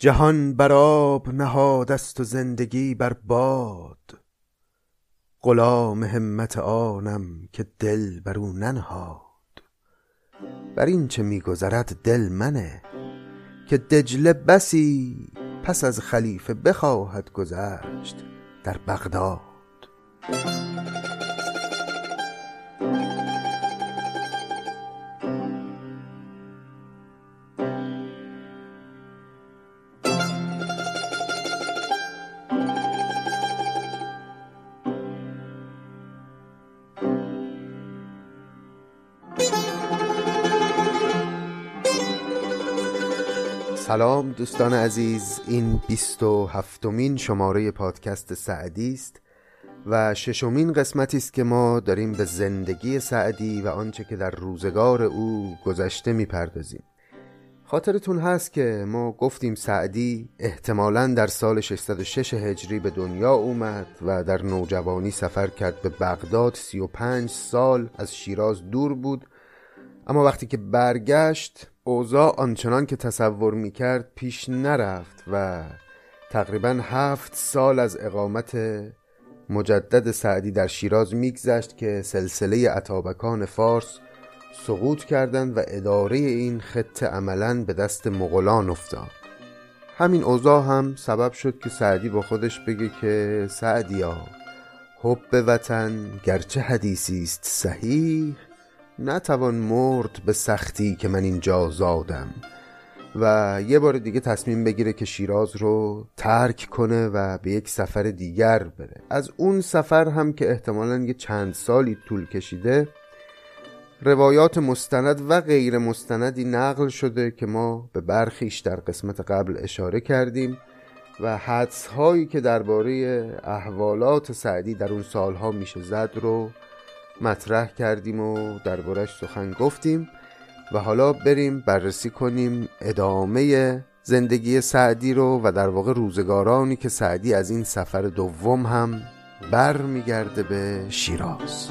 جهان بر آب نهاد است و زندگی بر باد. غلام همت آنم که دل بر او ننهاد. بر این چه میگذرد دل منه که دجله بسی پس از خلیفه بخواهد گذشت در بغداد. سلام دوستان عزیز این بیست و هفتمین شماره پادکست سعدی است و ششمین قسمتی است که ما داریم به زندگی سعدی و آنچه که در روزگار او گذشته می‌پردازیم. خاطرتون هست که ما گفتیم سعدی احتمالا در سال 606 هجری به دنیا اومد و در نوجوانی سفر کرد به بغداد. 35 سال از شیراز دور بود. اما وقتی که برگشت اوضاع آنچنان که تصور می‌کرد پیش نرفت و تقریبا هفت سال از اقامت مجدد سعدی در شیراز میگذشت که سلسله عطابکان فارس سقوط کردند و اداره این خطه عملا به دست مغولان افتاد. همین اوضاع هم سبب شد که سعدی با خودش بگه که سعدیا حب وطن گرچه حدیثی است صحیح نتوان مرد به سختی که من اینجا زادم و یه بار دیگه تصمیم بگیره که شیراز رو ترک کنه و به یک سفر دیگر بره. از اون سفر هم که احتمالا یه چند سالی طول کشیده روایات مستند و غیر مستندی نقل شده که ما به برخیش در قسمت قبل اشاره کردیم و حدس هایی که درباره احوالات سعدی در اون سالها میشه زد رو مطرح کردیم و دربارش سخن گفتیم و حالا بریم بررسی کنیم ادامه زندگی سعدی رو و در واقع روزگارانی که سعدی از این سفر دوم هم بر میگرده به شیراز.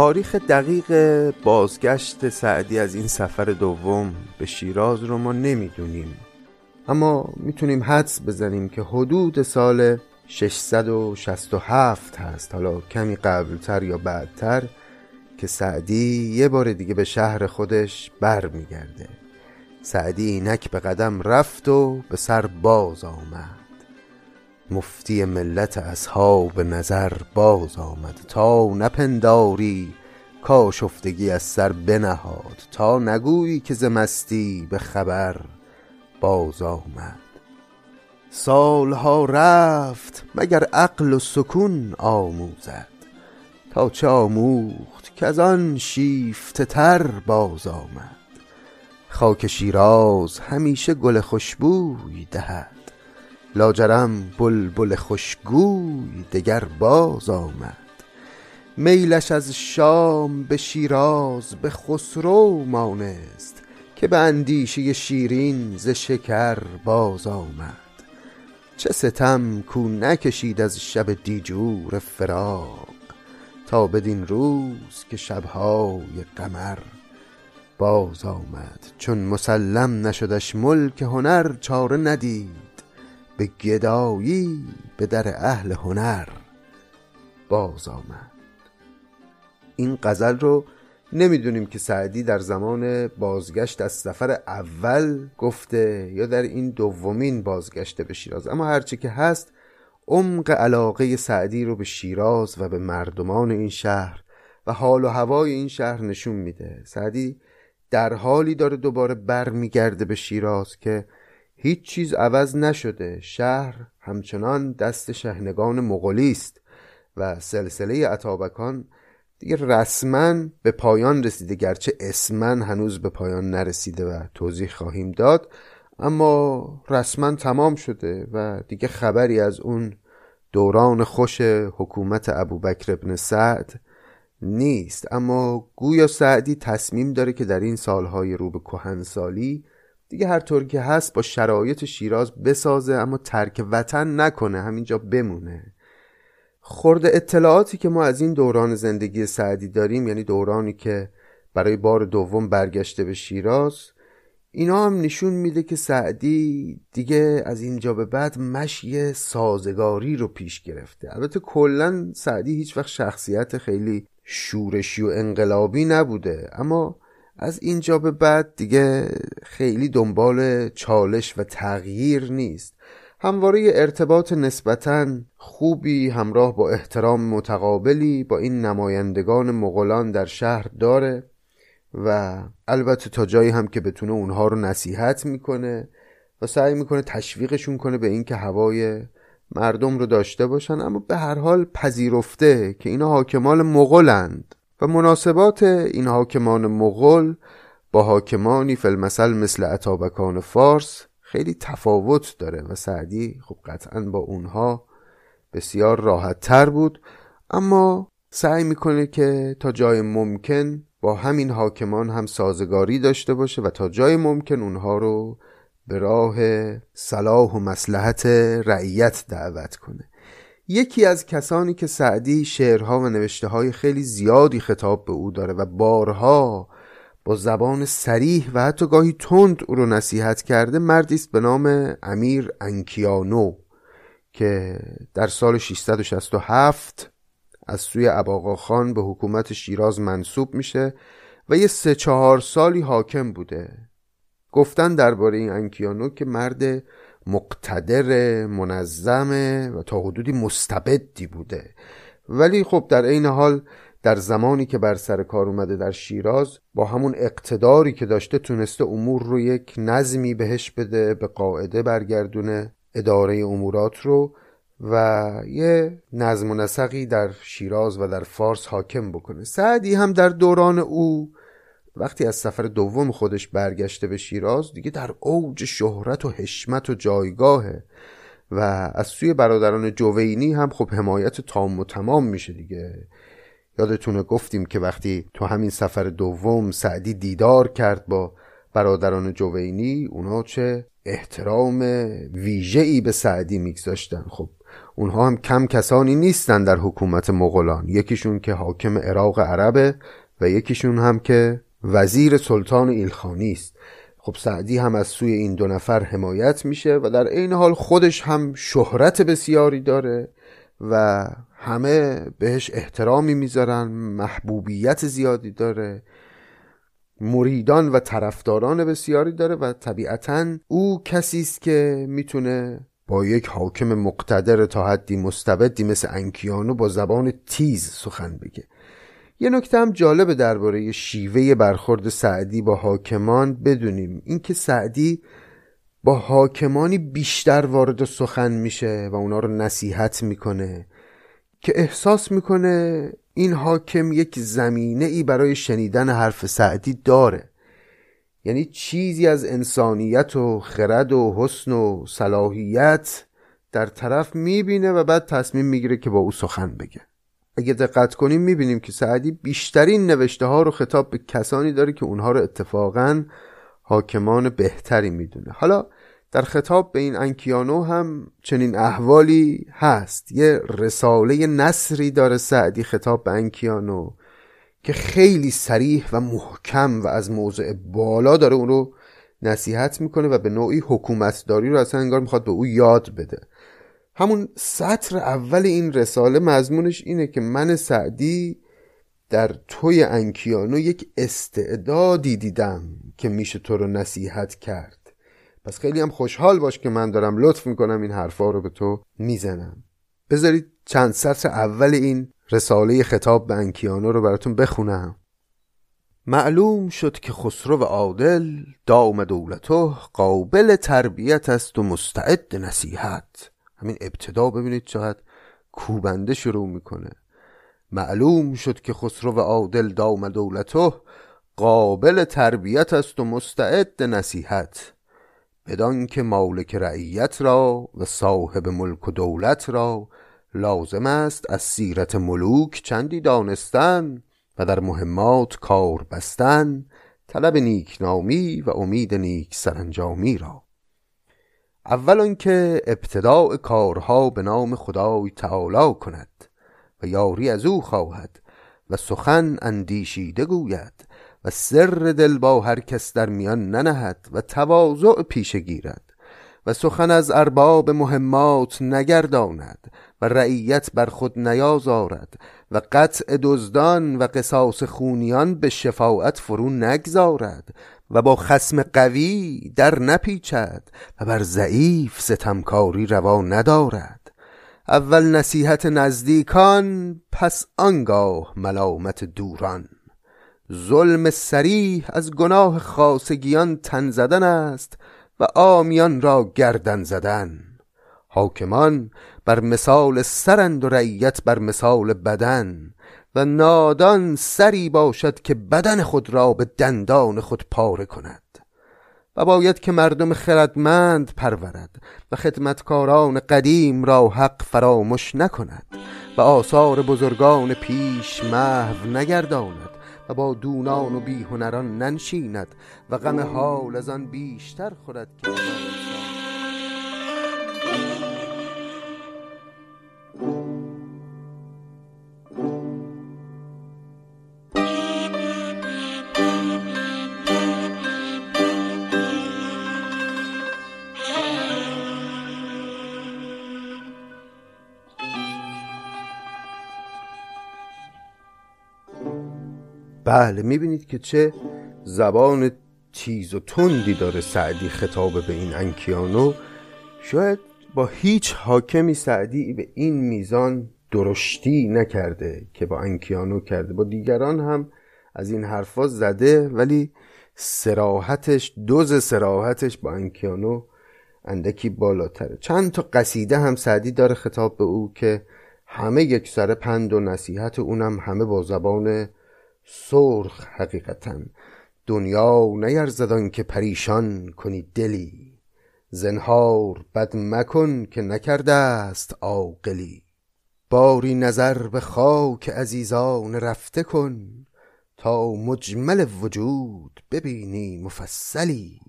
تاریخ دقیق بازگشت سعدی از این سفر دوم به شیراز رو ما نمی‌دونیم. اما می‌تونیم حدس بزنیم که حدود سال 667 هست. حالا کمی قبلتر یا بعدتر که سعدی یه بار دیگه به شهر خودش بر میگرده سعدی اینک به قدم رفت و به سر باز آمد. مفتی ملت اصحاب نظر باز آمد. تا نپنداری کاشفتگی از سر بنهاد. تا نگویی که ز مستی به خبر باز آمد. سالها رفت مگر عقل و سکون آموزد. تا چه آموخت که از آن شیفته تر باز آمد. خاک شیراز همیشه گل خوشبوی دهد. لاجرم بلبل خوشگوی دگر باز آمد. میلش از شام به شیراز به خسرو مانست که به اندیشه شیرین ز شکر باز آمد. چه ستم کو نکشید از شب دیجور فراق تا بدین روز که شبهای قمر باز آمد. چون مسلم نشدش ملک هنر چاره ندید به گدایی به در اهل هنر باز آمد. این غزل رو نمی‌دونیم که سعدی در زمان بازگشت از سفر اول گفته یا در این دومین بازگشت به شیراز. اما هرچی که هست عمق علاقه سعدی رو به شیراز و به مردمان این شهر و حال و هوای این شهر نشون میده. سعدی در حالی داره دوباره برمیگرده به شیراز که هیچ چیز عوض نشده. شهر همچنان دست شهنگان مغولی است و سلسله عطابکان دیگه رسما به پایان رسیده گرچه اسما هنوز به پایان نرسیده و توضیح خواهیم داد اما رسما تمام شده و دیگه خبری از اون دوران خوش حکومت ابوبکر ابن سعد نیست. اما گویا سعدی تصمیم داره که در این سالهای رو به کهنسالی دیگه هر طور که هست با شرایط شیراز بسازه اما ترک وطن نکنه همینجا بمونه. خورده اطلاعاتی که ما از این دوران زندگی سعدی داریم یعنی دورانی که برای بار دوم برگشته به شیراز اینا هم نشون میده که سعدی دیگه از اینجا به بعد مشی سازگاری رو پیش گرفته. البته کلا سعدی هیچ وقت شخصیت خیلی شورشی و انقلابی نبوده اما از اینجا به بعد دیگه خیلی دنبال چالش و تغییر نیست. همواره ارتباط نسبتا خوبی همراه با احترام متقابلی با این نمایندگان مغولان در شهر داره و البته تا جایی هم که بتونه اونها رو نصیحت می‌کنه و سعی می‌کنه تشویقشون کنه به اینکه هوای مردم رو داشته باشن. اما به هر حال پذیرفته که اینا حاکمان مغولند. و مناسبات این حاکمان مغول با حاکمانی فلمثل مثل عطابکان فارس خیلی تفاوت داره و سعدی خب قطعا با اونها بسیار راحت تر بود. اما سعی می‌کنه که تا جای ممکن با همین حاکمان هم سازگاری داشته باشه و تا جای ممکن اونها رو به راه صلاح و مسلحت رعیت دعوت کنه. یکی از کسانی که سعدی شعرها و نوشته های خیلی زیادی خطاب به او داره و بارها با زبان سریح و حتی گاهی تند او رو نصیحت کرده مردی است به نام امیر انکیانو که در سال 667 از سوی اباقا خان به حکومت شیراز منصوب میشه و یه سه چهار سالی حاکم بوده. گفتن درباره این انکیانو که مرد مقتدر منظمه و تا حدودی مستبدی بوده. ولی خب در عین حال در زمانی که بر سر کار اومده در شیراز با همون اقتداری که داشته تونسته امور رو یک نظمی بهش بده به قاعده برگردونه اداره امورات رو و یه نظم و نسقی در شیراز و در فارس حاکم بکنه. سعدی هم در دوران او وقتی از سفر دوم خودش برگشته به شیراز دیگه در اوج شهرت و حشمت و جایگاهه و از سوی برادران جوینی هم خب حمایت تام و تمام میشه دیگه. یادتونه گفتیم که وقتی تو همین سفر دوم سعدی دیدار کرد با برادران جوینی اونا چه احترام ویژه‌ای به سعدی میگذاشتن. خب اونها هم کم کسانی نیستن در حکومت مغولان. یکیشون که حاکم عراق عربه و یکیشون هم که وزیر سلطان ایلخانی است. خب سعدی هم از سوی این دو نفر حمایت میشه و در این حال خودش هم شهرت بسیاری داره و همه بهش احترامی می‌ذارن محبوبیت زیادی داره مریدان و طرفداران بسیاری داره و طبیعتا او کسی است که می‌تونه با یک حاکم مقتدر تا حدی مستبدی مثل انکیانو با زبان تیز سخن بگه. یه نکته هم جالبه درباره شیوه برخورد سعدی با حاکمان بدونیم. اینکه سعدی با حاکمانی بیشتر وارد سخن میشه و اونا رو نصیحت می‌کنه که احساس می‌کنه این حاکم یک زمینه ای برای شنیدن حرف سعدی داره. یعنی چیزی از انسانیت و خرد و حسن و صلاحیت در طرف می‌بینه و بعد تصمیم می‌گیره که با او سخن بگه. اگه دقت کنیم می‌بینیم که سعدی بیشترین نوشته ها رو خطاب به کسانی داره که اونها رو اتفاقا حاکمان بهتری می‌دونه. حالا در خطاب به این انکیانو هم چنین احوالی هست. یه رساله نصری داره سعدی خطاب به انکیانو که خیلی سریح و محکم و از موضع بالا داره اون رو نصیحت می‌کنه و به نوعی حکومتداری رو اصلا انگار می‌خواد به او یاد بده. همون سطر اول این رساله مضمونش اینه که من سعدی در توی انکیانو یک استعدادی دیدم که میشه تو رو نصیحت کرد. پس خیلی هم خوشحال باش که من دارم لطف می‌کنم این حرفا رو به تو می‌زنم. بذارید چند سطر اول این رساله خطاب به انکیانو رو براتون بخونم. معلوم شد که خسرو عادل دام دولته قابل تربیت است و مستعد نصیحت. همین ابتدا ببینید چقدر کوبنده شروع می‌کنه. معلوم شد که خسرو عادل دام دولته قابل تربیت است و مستعد نصیحت. بدان که مالک رعیت را و صاحب ملک و دولت را لازم است از سیرت ملوک چندی دانستن و در مهمات کار بستن طلب نیکنامی و امید نیک سرانجامی را. اول آنکه ابتداع کارها به نام خدای تعالی کند و یاری از او خواهد و سخن اندیشیده گوید و سر دل با هر کس در میان ننهد و تواضع پیشه گیرد و سخن از ارباب مهمات نگرداند و رعیت بر خود نیازارد و قطع دزدان و قصاص خونیان به شفاعت فرو نگذارد و با خسم قوی در نپیچد و بر ضعیف ستمکاری روا ندارد. اول نصیحت نزدیکان پس آنگاه ملامت دوران. ظلم سریح از گناه خاصگیان تن زدن است و آمیان را گردن زدن. حاکمان بر مثال سرند و رعیت بر مثال بدن. و نادان سری باشد که بدن خود را به دندان خود پاره کند. و باید که مردم خردمند پرورد و خدمتکاران قدیم را حق فراموش نکند و آثار بزرگان پیش محو نگرداند و با دونان و بیهنران ننشیند و غم حال از آن بیشتر خورد که بله می‌بینید که چه زبان تیز و تندی داره سعدی خطاب به این انکیانو. شاید با هیچ حاکمی سعدی به این میزان درشتی نکرده که با انکیانو کرده. با دیگران هم از این حرفا زده ولی سراحتش دوز سراحتش با انکیانو اندکی بالاتره. چند تا قصیده هم سعدی داره خطاب به او که همه یک سر پند و نصیحت اونم همه با زبان سرخ حقیقتا. دنیا نیرزدان که پریشان کنی دلی. زنهار بد مکن که نکرده است عاقلی. باری نظر به خاک عزیزان رفته کن تا مجمل وجود ببینی مفصلی.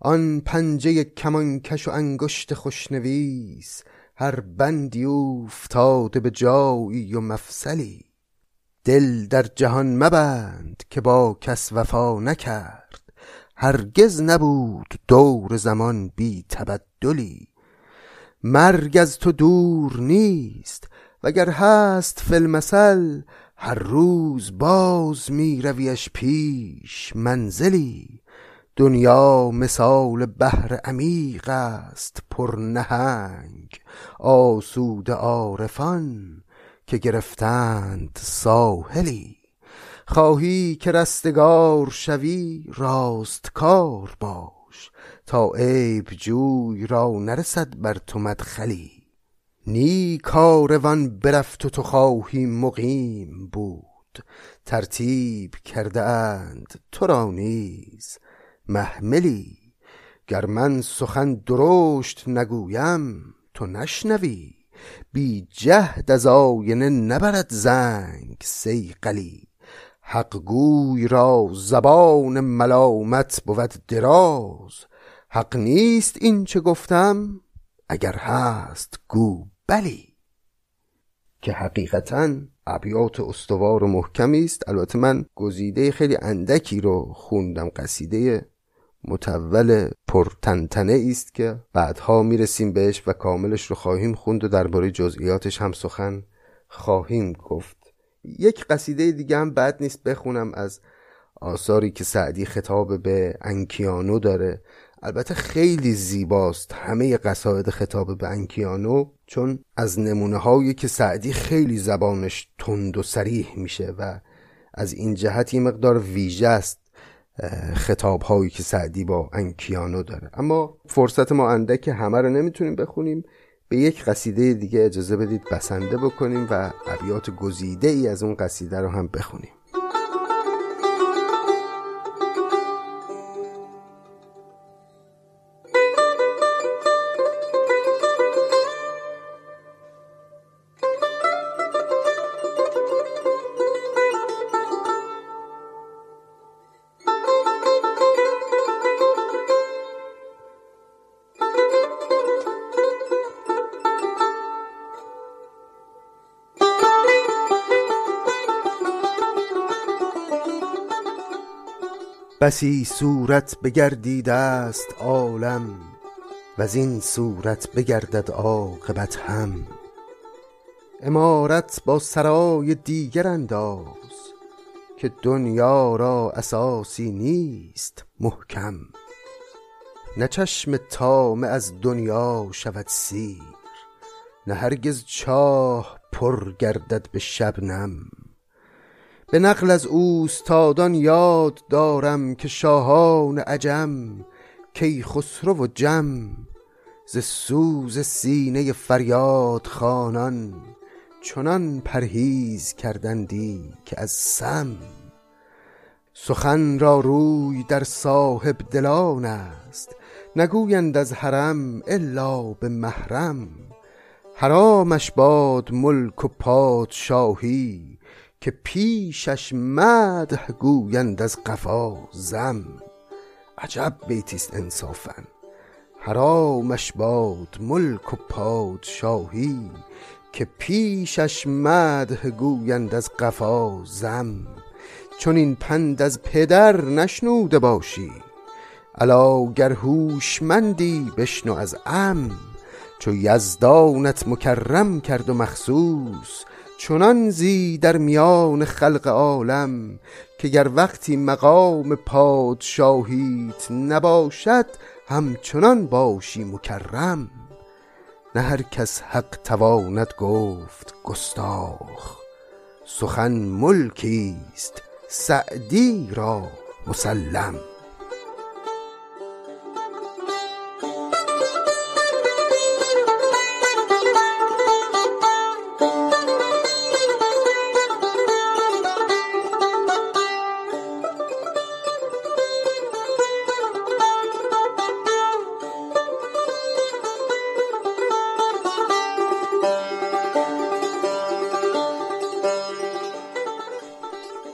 آن پنجه کمانکش و انگشت خوشنویس هر بندی افتاده به جایی و مفصلی. دل در جهان مبند که با کس وفا نکرد. هرگز نبود دور زمان بی تبدلی. مرگ از تو دور نیست وگر هست فی هر روز باز می رویش پیش منزلی. دنیا مثال بحر عمیق است پر نهنگ آسوده عارفان. که گرفتند ساحلی. خواهی که رستگار شوی راستکار باش. تا عیب جوی را نرسد بر تو مدخلی. نی کاروان برفت و تو خواهی مقیم بود. ترتیب کرده اند تو را نیز محملی. گر من سخن درشت نگویم تو نشنوی. بی جهد از آینه نبرد زنگ سیقلی حق گوی را زبان ملامت بود دراز. حق نیست این چه گفتم اگر هست گو بلی. که حقیقتا ابیات استوار و محکمی است. البته من گزیده خیلی اندکی رو خوندم قصیده متول پرتنتنه است که بعدها می‌رسیم بهش و کاملش رو خواهیم خوند و درباره جزئیاتش هم سخن خواهیم گفت. یک قصیده دیگه هم بد نیست بخونم از آثاری که سعدی خطاب به انکیانو داره. البته خیلی زیباست همه قصاید خطاب به انکیانو چون از نمونه هایی که سعدی خیلی زبانش تند و سریح میشه و از این جهت یه مقدار ویژه است. خطاب هایی که سعدی با انکیانو داره. اما فرصت ما که همه رو نمی‌تونیم بخونیم. به یک قصیده دیگه اجازه بدید بسنده بکنیم و ابیات گزیده ای از اون قصیده رو هم بخونیم. بسی صورت بگردیده است عالم و این صورت بگردد عاقبت هم. امارت با سرای دیگر انداز که دنیا را اساسی نیست محکم. نه چشم طامع از دنیا شود سیر نه هرگز چاه پر گردد به شبنم. به نقل از اوستادان یاد دارم که شاهان عجم کیخسرو و جم ز سوز سینه فریاد خوانان چنان پرهیز کردندی که از سم. سخن را روی در صاحب دلان است نگویند از حرم الا به محرم. حرامش باد ملک و پادشاهی که پیشش مدح گویند از قفا زم. عجب بیتیست انصافا. حرامش باد ملک و پادشاهی که پیشش مدح گویند از قفا زم. چون این پند از پدر نشنوده باشی. الا گر هوشمندی بشنو از ام چو یزدانت مکرم کرد و مخصوص چنان زی در میان خلق عالم که گر وقتی مقام پادشاهیت نباشد همچنان باشی مکرم. نه هر کس حق تواند گفت گستاخ سخن ملکی است سعدی را مسلم.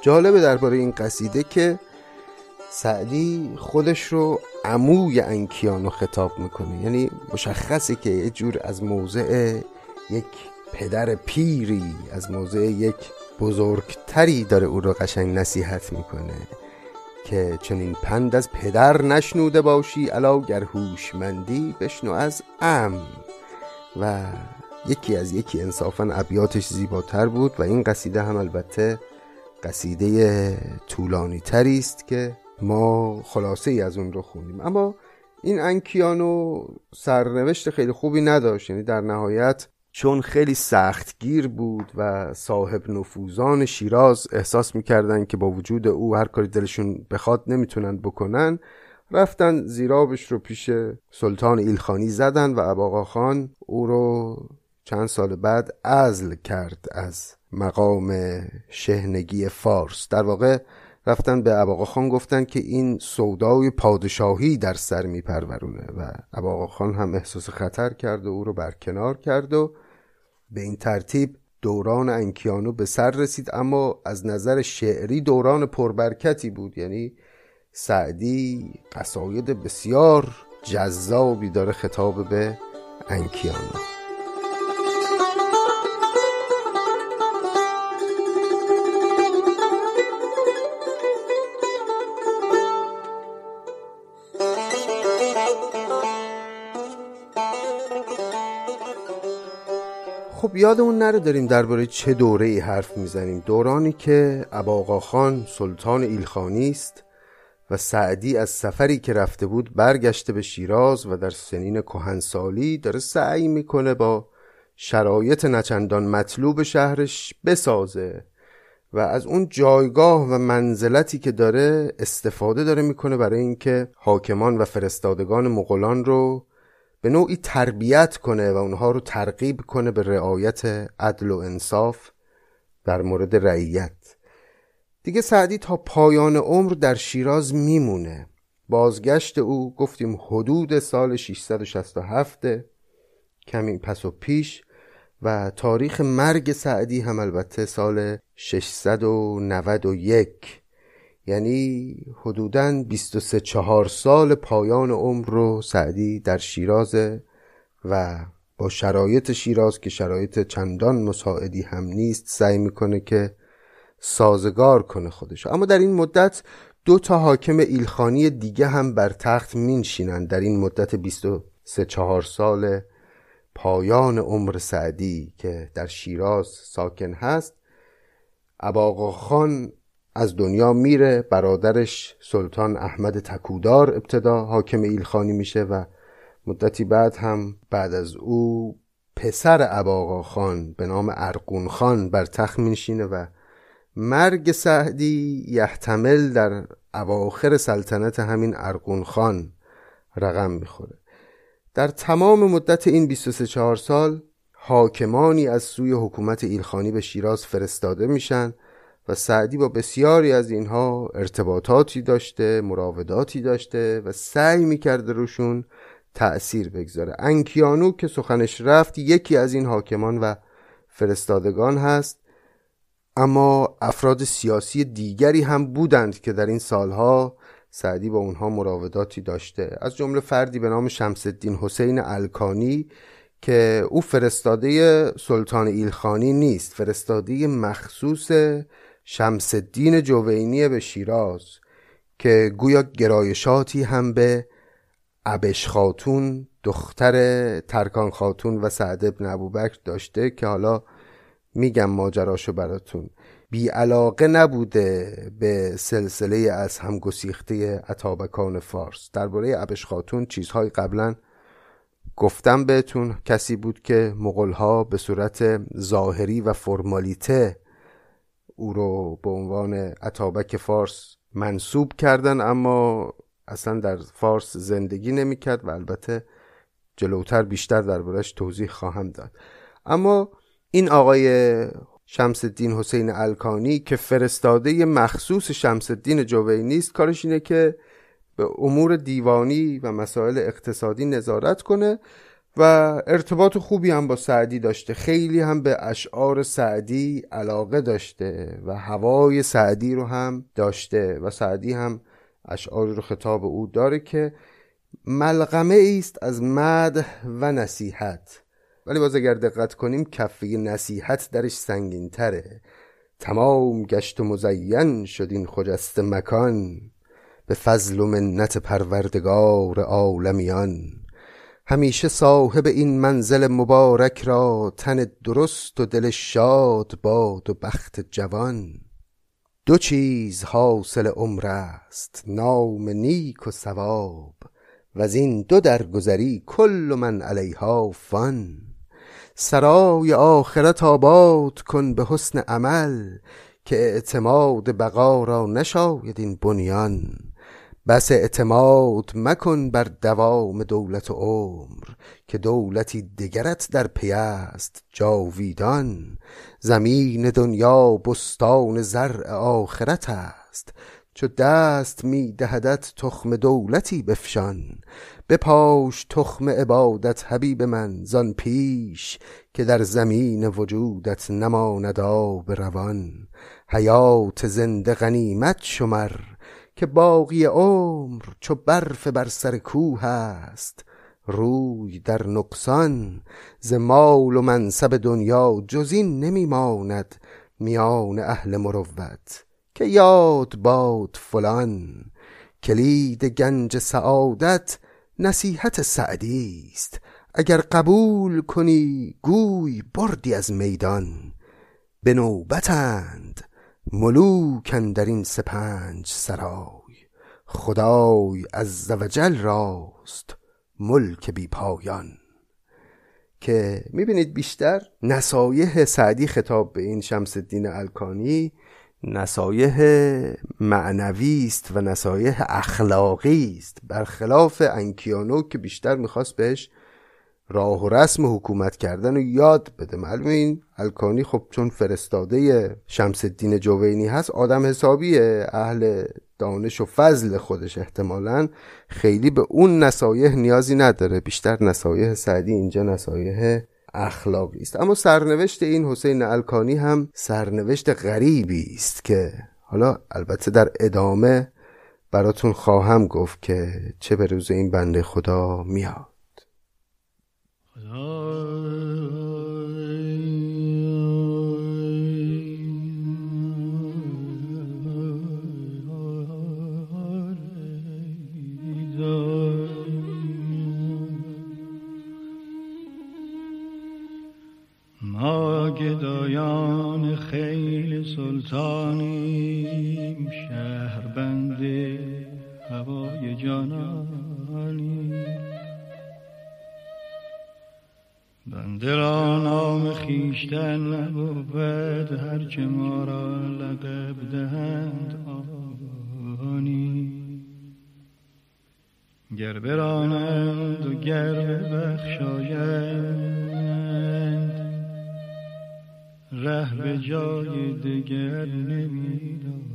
جالبه درباره این قصیده که سعدی خودش رو عموی انکیانو خطاب می‌کنه. یعنی مشخصه که یه جور از موضع یک پدر پیری از موضع یک بزرگتری داره او رو قشنگ نصیحت می‌کنه که چنین پند از پدر نشنوده باشی علا گر هوشمندی بشنو از ام و یکی از یکی انصافا ابیاتش زیباتر بود و این قصیده هم البته قصیده طولانی تری است که ما خلاصه ای از اون رو خونیم اما این انکیانو سرنوشت خیلی خوبی نداشت یعنی در نهایت چون خیلی سختگیر بود و صاحب نفوذان شیراز احساس می‌کردن که با وجود او هر کاری دلشون بخواد نمی‌تونن بکنن رفتن زیرابش رو پیش سلطان ایلخانی زدن و اباقا خان او رو چند سال بعد ازل کرد از مقام شهنگی فارس. در واقع رفتن به اباقا خان گفتن که این سودای پادشاهی در سر میپرورونه و اباقا خان هم احساس خطر کرد و او رو برکنار کرد و به این ترتیب دوران انکیانو به سر رسید. اما از نظر شعری دوران پربرکتی بود یعنی سعدی قصاید بسیار جذابی داره خطاب به انکیانو. خب یادمون نره داریم درباره چه دوره ای حرف می‌زنیم. دورانی که اباقا خان سلطان ایلخانی است و سعدی از سفری که رفته بود برگشته به شیراز و در سنین کهنسالی داره سعی می‌کنه با شرایط نچندان مطلوب شهرش بسازه و از اون جایگاه و منزلتی که داره استفاده داره می‌کنه برای اینکه حاکمان و فرستادگان مغولان رو به نوعی تربیت کنه و اونها رو ترغیب کنه به رعایت عدل و انصاف در مورد رعیت. دیگه سعدی تا پایان عمر در شیراز میمونه. بازگشت او گفتیم حدود سال 667 کمی پس و پیش و تاریخ مرگ سعدی هم البته سال 691 یعنی حدوداً 23 چهار سال پایان عمر رو سعدی در شیرازه و با شرایط شیراز که شرایط چندان مساعدی هم نیست سعی می‌کنه که سازگار کنه خودش. اما در این مدت دو تا حاکم ایلخانی دیگه هم بر تخت مینشینن در این مدت 23 چهار سال پایان عمر سعدی که در شیراز ساکن هست اباقا خان از دنیا میره برادرش سلطان احمد تکودار ابتدا حاکم ایلخانی میشه و مدتی بعد هم بعد از او پسر اباقا خان به نام ارقون خان بر تخت میشینه و مرگ سعدی یحتمل در اواخر سلطنت همین ارقون خان رقم می‌خوره. در تمام مدت این 23 سال حاکمانی از سوی حکومت ایلخانی به شیراز فرستاده میشن و سعدی با بسیاری از اینها ارتباطاتی داشته مراوداتی داشته و سعی می‌کرده روشون تأثیر بگذاره. انکیانو که سخنش رفت یکی از این حاکمان و فرستادگان هست اما افراد سیاسی دیگری هم بودند که در این سالها سعدی با اونها مراوداتی داشته. از جمله فردی به نام شمس الدین حسین الکانی که او فرستاده سلطان ایلخانی نیست فرستاده مخصوص شمس الدین جوینی به شیراز که گویا گرایشاتی هم به عبش خاتون دختر ترکان خاتون و سعد ابن ابوبکر داشته که حالا میگم ماجراشو براتون. بی علاقه نبوده به سلسله از هم گسیخته عطابکان فارس. درباره عبش خاتون چیزهای قبلا گفتم بهتون. کسی بود که مغلها به صورت ظاهری و فرمالیته او رو به عنوان عطابک فارس منصوب کردن اما اصلا در فارس زندگی نمی‌کرد و البته جلوتر بیشتر دربارش توضیح خواهم داد. اما این آقای شمس الدین حسین الکانی که فرستاده مخصوص شمس الدین جوینی است کارش اینه که به امور دیوانی و مسائل اقتصادی نظارت کنه و ارتباط خوبی هم با سعدی داشته. خیلی هم به اشعار سعدی علاقه داشته و هوای سعدی رو هم داشته و سعدی هم اشعار رو خطاب او داره که ملغمه است از مد و نصیحت. ولی باز اگر دقت کنیم کفه نصیحت درش سنگین تره تمام گشت و مزین شد این خجست مکان. به فضل و منت پروردگار عالمیان. همیشه صاحب این منزل مبارک را تن درست و دل شاد باد و بخت جوان. دو چیز حاصل عمر است نام نیک و ثواب و از این دو درگذری کل من علیها فان. سرای آخرت آباد کن به حسن عمل که اعتماد بقا را نشاید این بنیان. بس اعتماد مکن بر دوام دولت و عمر که دولتی دگرت در پی است جاویدان. زمین دنیا بستان زرع آخرت است. چو دست می دهدت تخم دولتی بفشان. بپاش تخم عبادت حبیب من زان پیش که در زمین وجودت نماند آب روان. حیات زنده غنیمت شمر که باقی عمر چو برف بر سر کوه است. روی در نقصان ز مال و منصب دنیا جز این نمی ماند میان اهل مروت که یاد باد فلان. کلید گنج سعادت نصیحت سعدی است. اگر قبول کنی گوی بردی از میدان. به نوبتند ملوکن در این سپنج سرای خدای از وجل راست ملک بی پایان. که می‌بینید بیشتر نصایح سعدی خطاب به این شمس الدین الکانی نصایح معنوی است و نصایح اخلاقی است برخلاف انکیانو که بیشتر می‌خواست بهش راه و رسم حکومت کردن رو یاد بده معلومه این الکانی خب چون فرستاده شمس الدین جوینی هست آدم حسابیه. اهل دانش و فضل خودش احتمالا خیلی به اون نصایح نیازی نداره. بیشتر نصایح سعدی اینجا نصایح اخلاقی است. اما سرنوشت این حسین الکانی هم سرنوشت غریبی است که حالا البته در ادامه براتون خواهم گفت که چه به روز این بنده خدا میاد. ما گدایان خیل سلطانیم شهر بنده هوای جانانی را نام خیشتن نبود. هرچه ما را لقب دهند آنی گر برانند و گر بخشایند ره به جای دگر نمی‌دانم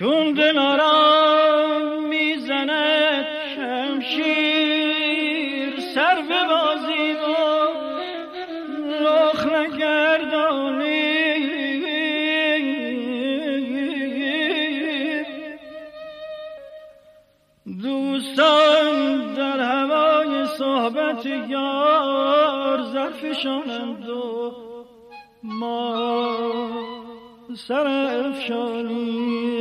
چون دلارام می‌زند شمشیر سر به بازی و رخ نگردانی. دوستان در هوای صحبت یار زرفشانند و ما سر افشانی.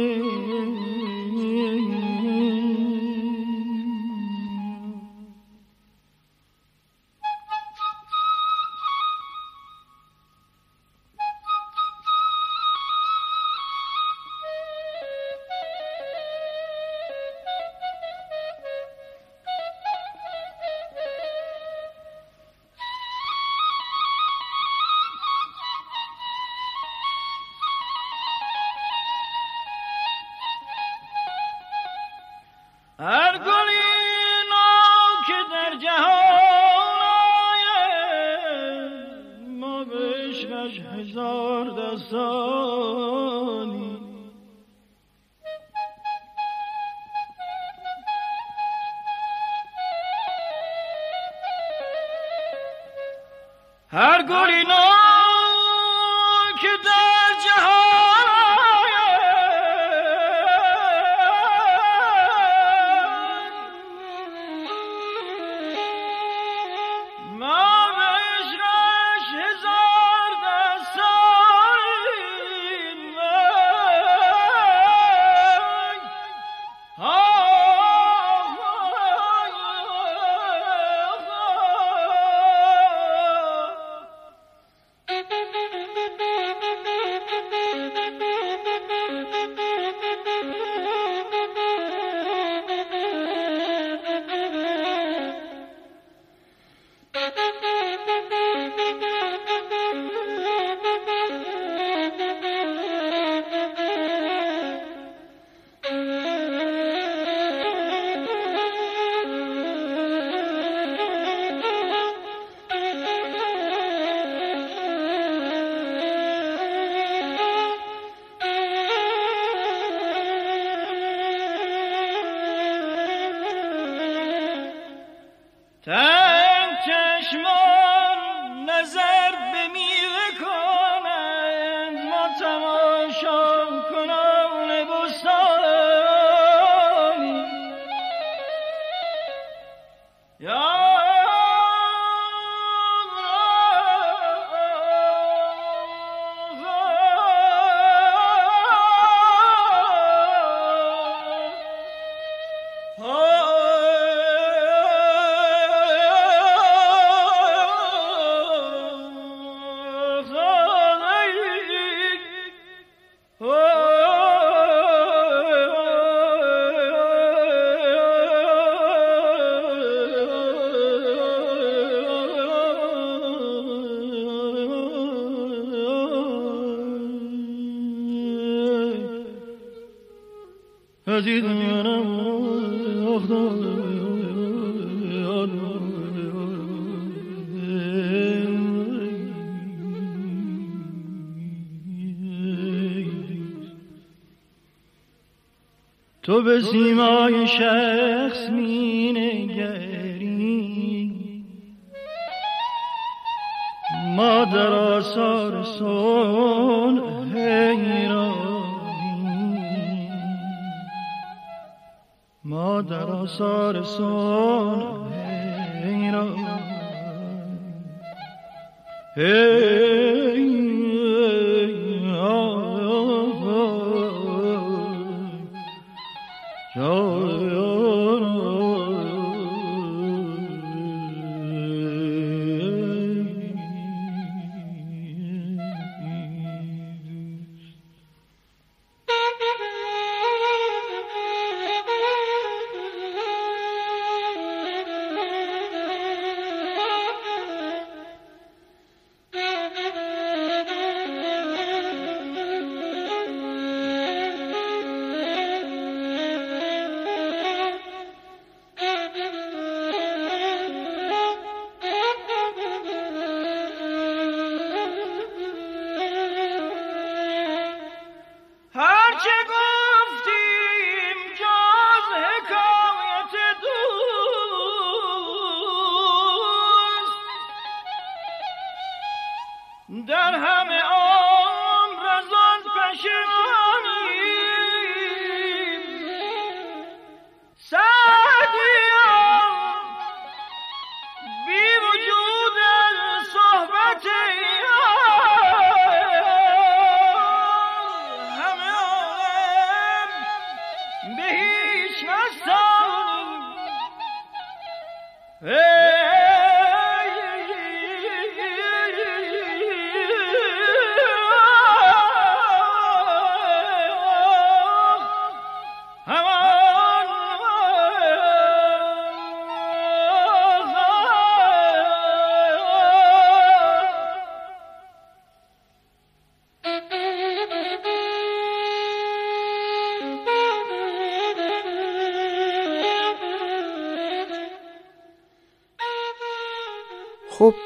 خب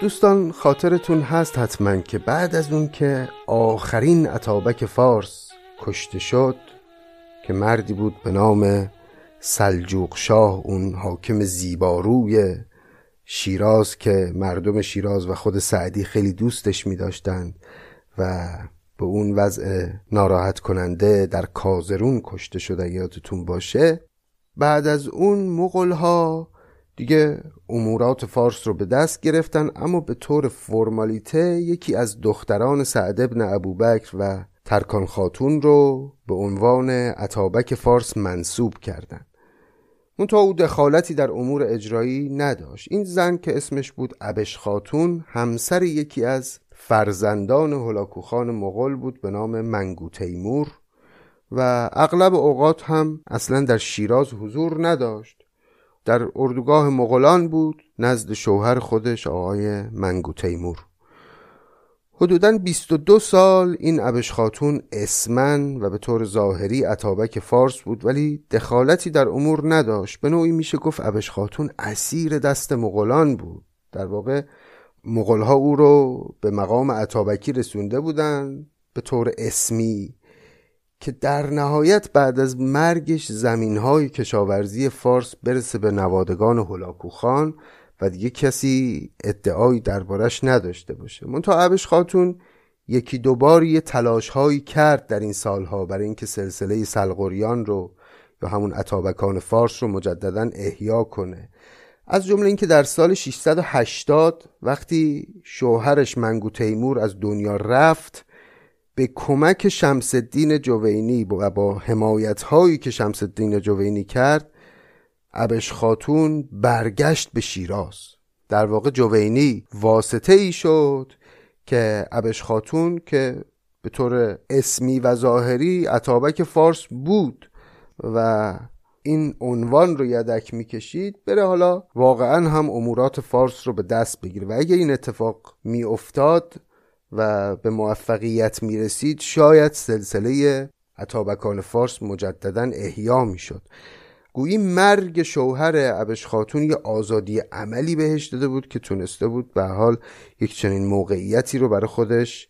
دوستان خاطرتون هست حتما که بعد از اون که آخرین عطابک فارس کشته شد که مردی بود به نام سلجوق شاه اون حاکم زیباروی شیراز که مردم شیراز و خود سعدی خیلی دوستش می داشتند و به اون وضع ناراحت کننده در کازرون کشته شده یادتون باشه. بعد از اون مغل ها دیگه امورات فارس رو به دست گرفتن اما به طور فرمالیته یکی از دختران سعد ابن ابوبکر و ترکان خاتون رو به عنوان عطابک فارس منصوب کردند. تا او دخالتی در امور اجرایی نداشت این زن که اسمش بود ابش خاتون همسر یکی از فرزندان هلاکوخان مغول بود به نام منگو تیمور و اغلب اوقات هم اصلا در شیراز حضور نداشت در اردوگاه مغولان بود نزد شوهر خودش آقای منگو تیمور حدودا 22 سال این ابش خاتون اسمن و به طور ظاهری عطابک فارس بود ولی دخالتی در امور نداشت. به نوعی میشه گفت ابش خاتون اسیر دست مغولان بود. در واقع مغولها او رو به مقام عطابکی رسونده بودند به طور اسمی که در نهایت بعد از مرگش زمین های کشاورزی فارس برسه به نوادگان هلاکو خان و دیگه کسی ادعایی دربارش نداشته باشه. منتها عبش خاتون یکی دوبار یه تلاش هایی کرد در این سالها برای اینکه سلسله سلغوریان رو یا همون عطابکان فارس رو مجددا احیا کنه. از جمله اینکه در سال 680 وقتی شوهرش منگو تیمور از دنیا رفت به کمک شمس الدین جوینی و با حمایت هایی که شمس الدین جوینی کرد ابش خاتون برگشت به شیراز. در واقع جوینی واسطه ای شد که ابش خاتون که به طور اسمی و ظاهری عطابک فارس بود و این عنوان رو یدک می‌کشید بره حالا واقعا هم امورات فارس رو به دست بگیره. و اگه این اتفاق میافتاد و به موفقیت می‌رسید شاید سلسله اتابکان فارس مجددا احیا می‌شد. گویی مرگ شوهر ابش خاتون یه آزادی عملی بهش داده بود که تونسته بود به حال یک چنین موقعیتی رو برای خودش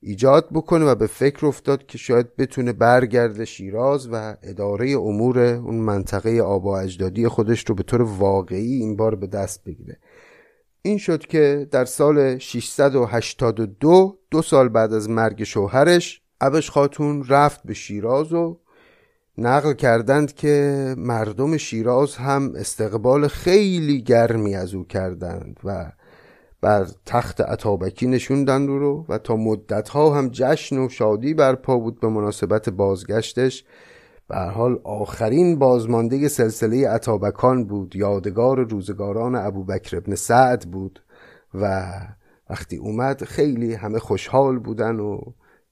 ایجاد بکنه و به فکر افتاد که شاید بتونه برگرده شیراز و اداره امور اون منطقه آب و اجدادی خودش رو به طور واقعی این بار به دست بگیره. این شد که در سال 682 دو سال بعد از مرگ شوهرش ابش خاتون رفت به شیراز و نقل کردند که مردم شیراز هم استقبال خیلی گرمی از او کردند و بر تخت عطابکی نشوندند رو و تا مدتها هم جشن و شادی برپا بود به مناسبت بازگشتش. به حال آخرین بازمانده سلسله عطابکان بود. یادگار روزگاران ابوبکر ابن سعد بود و وقتی اومد خیلی همه خوشحال بودن و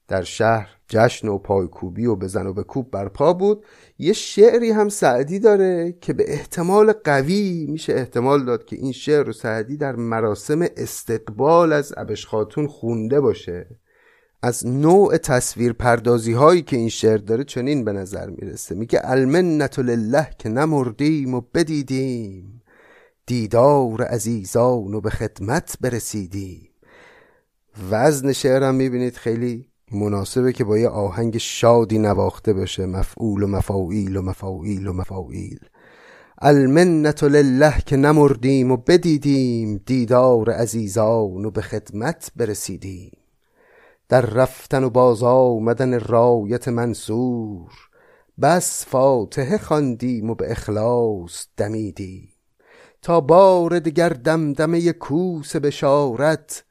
در شهر جشن و پایکوبی و بزن و به کوب برپا بود. یه شعری هم سعدی داره که به احتمال قوی میشه احتمال داد که این شعر رو سعدی در مراسم استقبال از ابش خاتون خونده باشه. از نوع تصویر پردازی هایی که این شعر داره چنین به نظر می‌رسه. میگه المنت لله که نمردیم و بدیدیم. دیدار عزیزان و به خدمت برسیدیم. وزن شعرم می‌بینید خیلی مناسبه که با یه آهنگ شادی نواخته بشه. مفعول و مفاویل و مفاویل و مفاویل المنت لله که نمردیم و بدیدیم. دیدار عزیزان و به خدمت برسیدیم. در رفتن و باز آمدن رایت منصور. بس فاتحه خواندیم و به اخلاص دمیدیم. تا بار دگر دمدمه کوس بشارت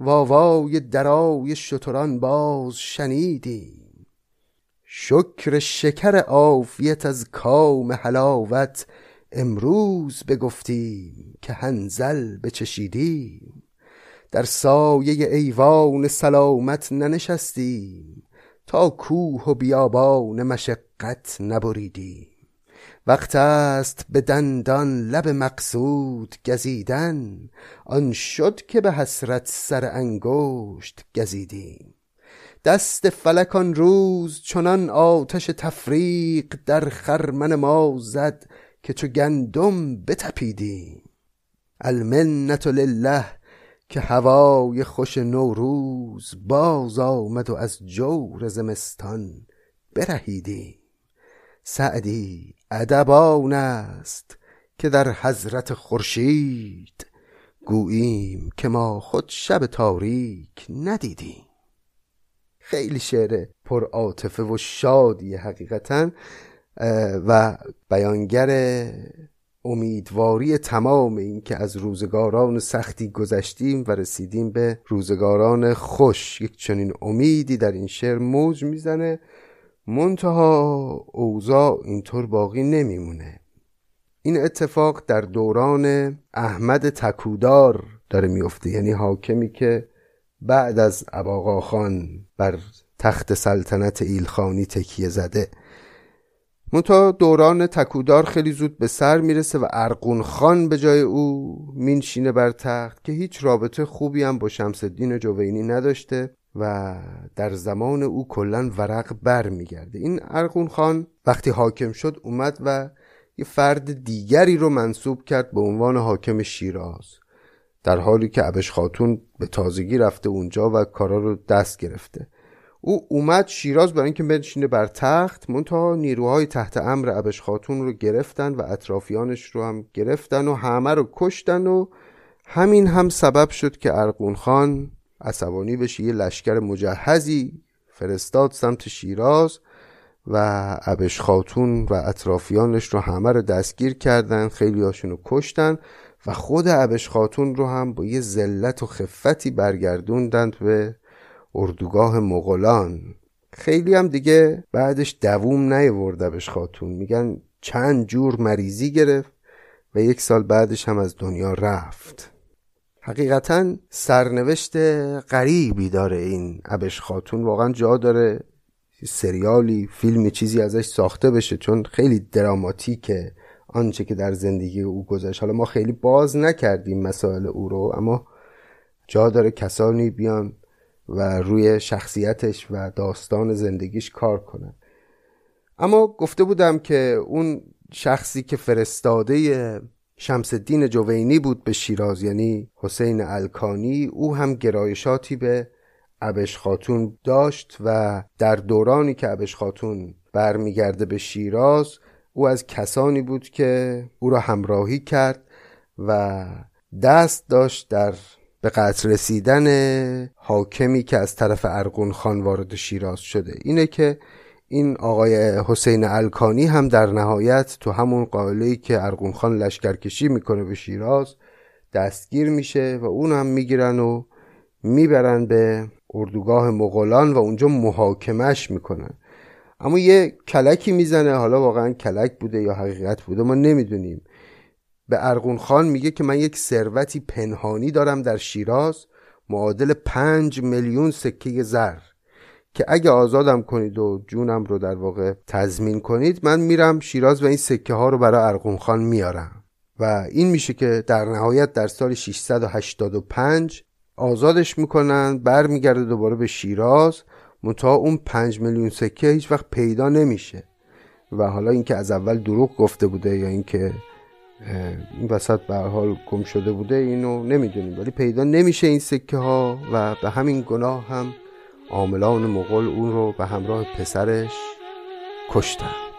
واوای درای شتران باز شنیدیم. شکر شکر عافیت از کام حلاوت امروز بگفتیم که هنزل بچشیدیم. در سایه ایوان سلامت ننشستیم تا کوه و بیابان مشقت نبریدیم. وقت است به دندان لب مقصود گزیدن آن شد که به حسرت سر انگشت گزیدیم. دست فلک آن روز چنان آتش تفریق در خرمن ما زد که چو گندم بتپیدیم. المنت لله که هوای خوش نوروز باز آمد و از جور زمستان برهیدیم. سعدی ادب آن است که در حضرت خورشید گوییم که ما خود شب تاریک ندیدیم. خیلی شعر پر و شادی حقیقتا و بیانگر امیدواری تمام این که از روزگاران سختی گذشتیم و رسیدیم به روزگاران خوش. یک چنین امیدی در این شعر موج می‌زنه. منتها اوضاع اینطور باقی نمیمونه. این اتفاق در دوران احمد تکودار داره میفته یعنی حاکمی که بعد از اباقا خان بر تخت سلطنت ایلخانی تکیه زده. منتها دوران تکودار خیلی زود به سر می‌رسه و ارقون خان به جای او مینشینه بر تخت که هیچ رابطه خوبی هم با شمس الدین جوینی نداشته و در زمان او کلا ورق بر میگرده. این ارقون خان وقتی حاکم شد اومد و یه فرد دیگری رو منصوب کرد به عنوان حاکم شیراز در حالی که ابش خاتون به تازگی رفته اونجا و کارا رو دست گرفته. او اومد شیراز برای اینکه بنشینه بر تخت منتها نیروهای تحت امر ابش خاتون رو گرفتن و اطرافیانش رو هم گرفتن و همه رو کشتن و همین هم سبب شد که ارقون خان عصبانی بشه یه لشکر مجهزی فرستاد سمت شیراز و ابش خاتون و اطرافیانش رو همه رو دستگیر کردن خیلی هاشون رو کشتن و خود ابش خاتون رو هم با یه ذلت و خفتی برگردوندند به اردوگاه مغولان. خیلی هم دیگه بعدش دووم نیورد ابش خاتون. میگن چند جور مریضی گرفت و یک سال بعدش هم از دنیا رفت. حقیقتا سرنوشت غریبی داره این ابش خاتون. واقعا جا داره سریالی فیلمی چیزی ازش ساخته بشه چون خیلی دراماتیکه. آنچه که در زندگی او گذشت. حالا ما خیلی باز نکردیم مسائل او رو اما جا داره کسانی بیان و روی شخصیتش و داستان زندگیش کار کنن. اما گفته بودم که اون شخصی که فرستاده شمس الدین جوینی بود به شیراز یعنی حسین الکانی او هم گرایشاتی به ابش خاتون داشت و در دورانی که ابش خاتون برمیگرده به شیراز او از کسانی بود که او را همراهی کرد و دست داشت در به قتل رسیدن حاکمی که از طرف ارگون خان وارد شیراز شده. اینه که این آقای حسین الکانی هم در نهایت تو همون قائله که ارگون خان لشکرکشی می‌کنه به شیراز دستگیر میشه و اون هم می‌گیرن و می‌برن به اردوگاه مغولان و اونجا محاکمش می‌کنن. اما یه کلکی می‌زنه حالا واقعا کلک بوده یا حقیقت بوده ما نمی‌دونیم. به ارغون خان میگه که من یک ثروتی پنهانی دارم در شیراز معادل پنج میلیون سکه زر. که اگه آزادم کنید و جونم رو در واقع تضمین کنید من میرم شیراز و این سکه ها رو برای ارغون خان میارم. و این میشه که در نهایت در سال 685 آزادش می‌کنن برمیگرده دوباره به شیراز متا اون پنج میلیون سکه هیچ وقت پیدا نمیشه. و حالا اینکه از اول دروغ گفته بوده یا اینکه این وسط به حال گم شده بوده اینو نمی‌دونیم. ولی پیدا نمیشه این سکه ها و به همین گناه هم عاملان مغول اون رو به همراه پسرش کشتن.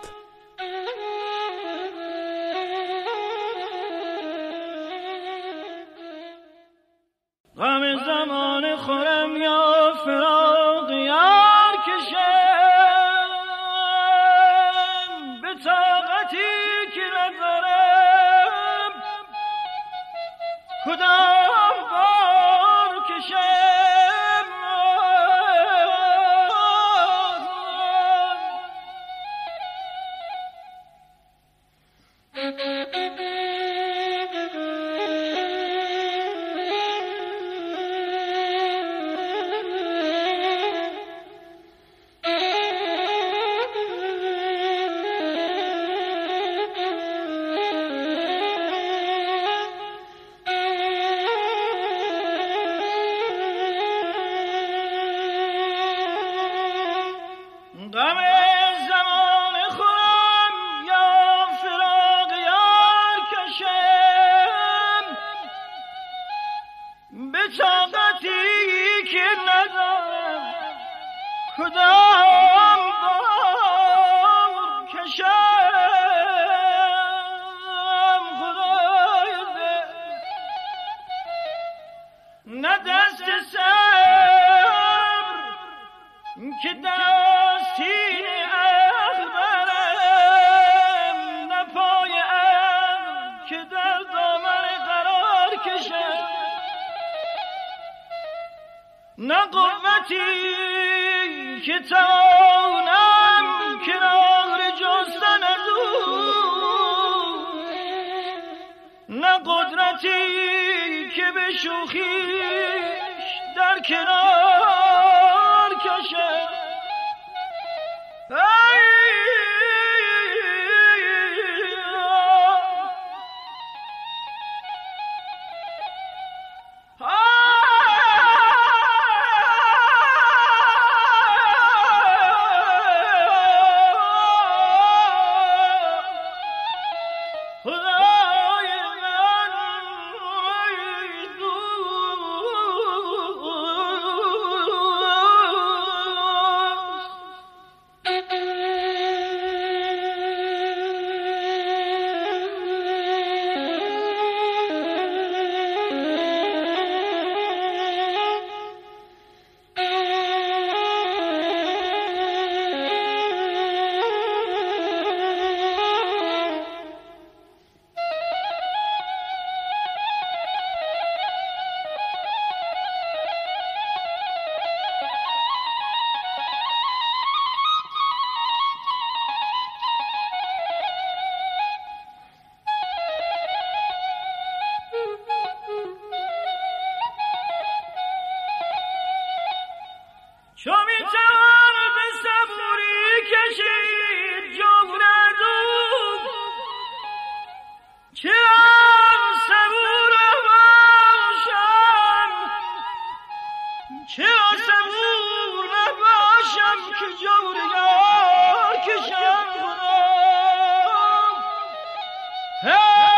بتوانم کنار جستن از او نه قدرتی که به شوخیش در کنار Hey!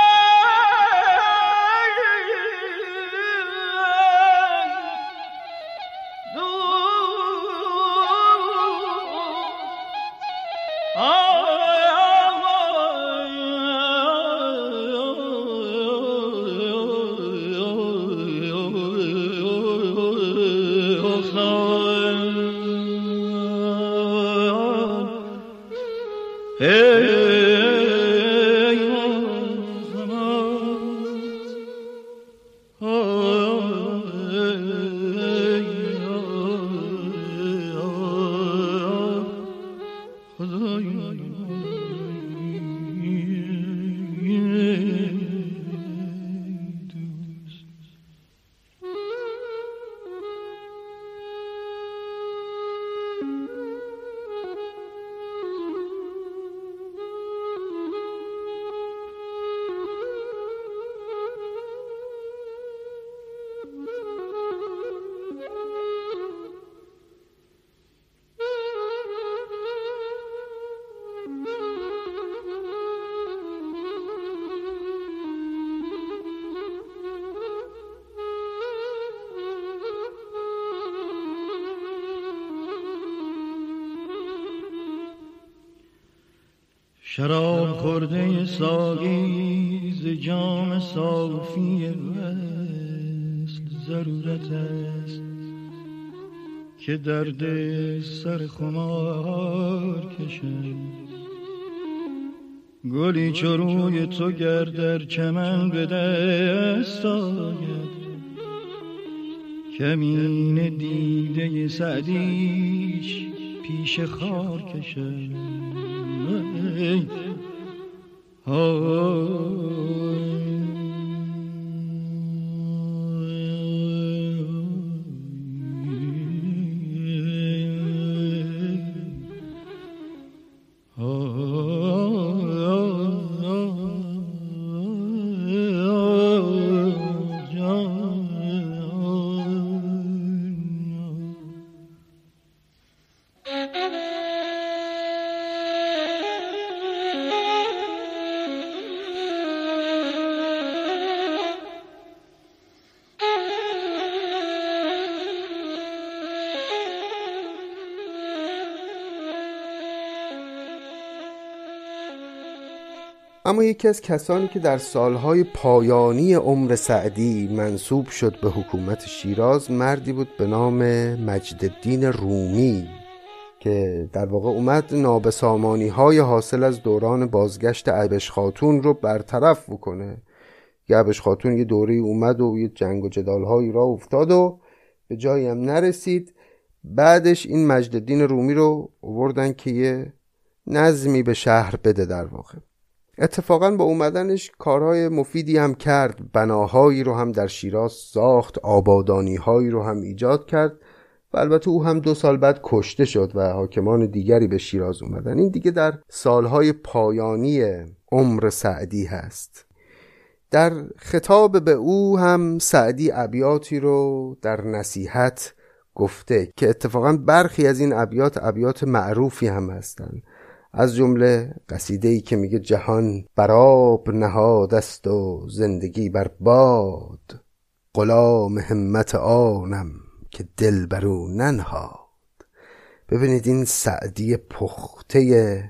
چروی تو گردر چمن به دست آید. کمین دیده سعدیش پیش خار کشد. اما یکی از کسانی که در سالهای پایانی عمر سعدی منصوب شد به حکومت شیراز مردی بود به نام مجد الدین رومی که در واقع اومد نابسامانی های حاصل از دوران بازگشت عبش خاتون رو برطرف بکنه. یه عبش خاتون یه دوری اومد و یه جنگ و جدال هایی را افتاد و به جایی هم نرسید. بعدش این مجد الدین رومی رو اووردن که یه نظمی به شهر بده در واقع. اتفاقا با اومدنش کارهای مفیدی هم کرد. بناهایی رو هم در شیراز ساخت آبادانیهایی رو هم ایجاد کرد و البته او هم دو سال بعد کشته شد و حاکمان دیگری به شیراز اومدن. این دیگه در سالهای پایانی عمر سعدی هست. در خطاب به او هم سعدی ابیاتی رو در نصیحت گفته که اتفاقا برخی از این ابیات ابیات معروفی هم هستند از جمله قصیده ای که میگه جهان براب نهاد است و زندگی بر باد. غلام همت آنم که دل بر او ننهاد. ببینید این سعدی پخته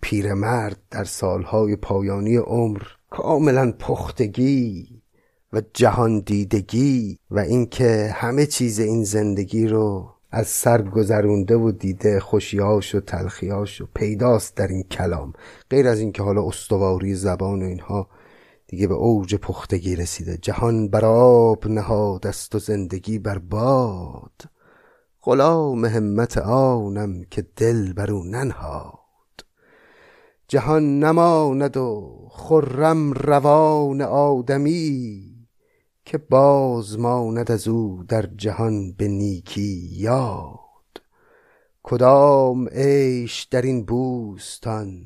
پیرمرد در سالهای پایانی عمر کاملا پختگی و جهان دیدگی و اینکه همه چیز این زندگی رو از سر گذرونده و دیده خوشیاش و تلخیاش و پیداست در این کلام. غیر از اینکه حالا استواری زبان و اینها دیگه به اوج پختگی رسیده. جهان بر آب نهاد است و زندگی بر باد. غلام همت آنم که دل بر او ننهاد. جهان نماند و خرم روان آدمی. که باز ماند از او در جهان به نیکی یاد. کدام عیش در این بوستان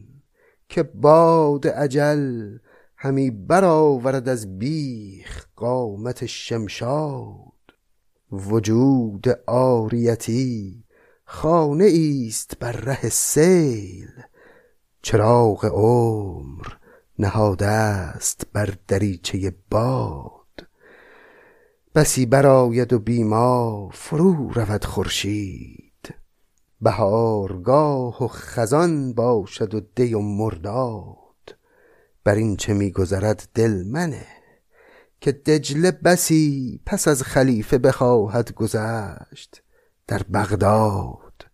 که باد اجل همی برآورد از بیخ قامت شمشاد؟ وجود آریتی خانه است بر ره سیل چراغ عمر نهاده است بر دریچه باد بسی براید و بیما فرو رود خورشید. بهارگاه و خزان باشد و دی و مرداد. بر این چه میگذرد دل منه که دجله بسی پس از خلیفه بخواهد گذشت. در بغداد